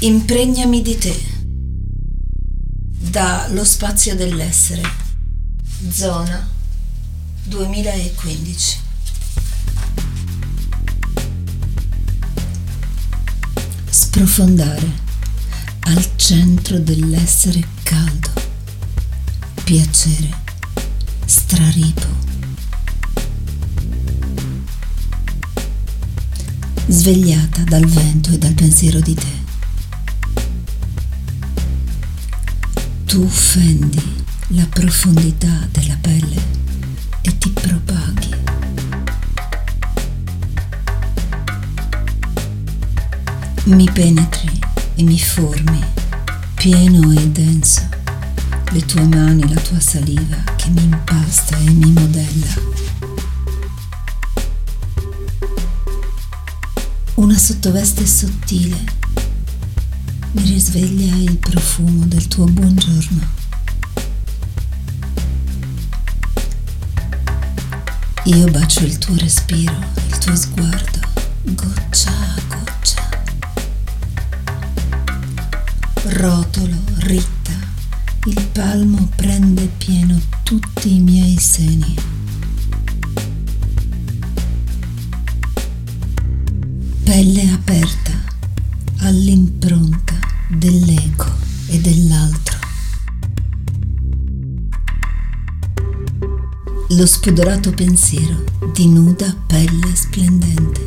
Impregnami di te. Da Lo spazio dell'essere. Zona 2015. Sprofondare al centro dell'essere caldo. Piacere. Straripo. Svegliata dal vento e dal pensiero di te. Tu fendi la profondità della pelle e ti propaghi. Mi penetri e mi formi, pieno e denso, le tue mani, la tua saliva che mi impasta e mi modella. Una sottoveste sottile mi risveglia il profumo del tuo buongiorno. Io bacio il tuo respiro, il tuo sguardo, goccia a goccia. Rotolo, ritta, il palmo prende pieno tutti i miei seni. Pelle aperta all'impronta Lo spudorato pensiero di nuda pelle splendente.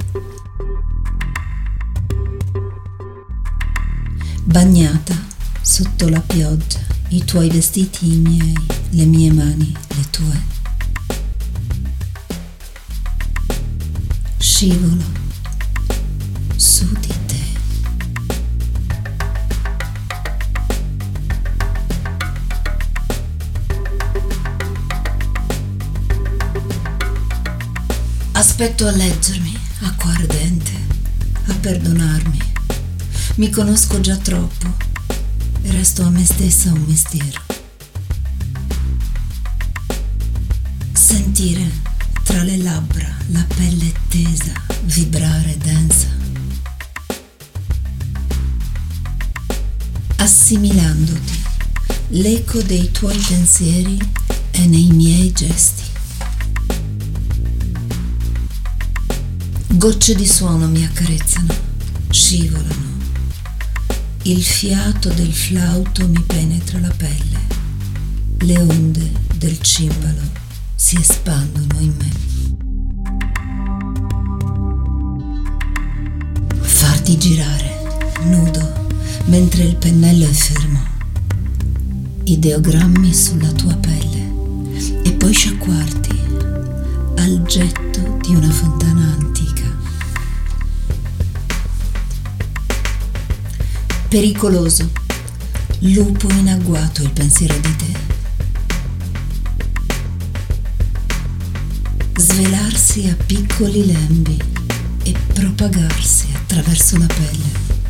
Bagnata sotto la pioggia, i tuoi vestiti i miei, le mie mani, le tue. Scivolo su Aspetto a leggermi, acqua ardente, a perdonarmi. Mi conosco già troppo e resto a me stessa un mistero. Sentire tra le labbra la pelle tesa, vibrare densa. Assimilandoti l'eco dei tuoi pensieri è nei miei gesti. Gocce di suono mi accarezzano, scivolano. Il fiato del flauto mi penetra la pelle. Le onde del cimbalo si espandono in me. Farti girare, nudo, mentre il pennello è fermo. Ideogrammi sulla tua pelle e poi sciacquarti al getto di una fontana Pericoloso, lupo in agguato il pensiero di te. Svelarsi a piccoli lembi e propagarsi attraverso la pelle.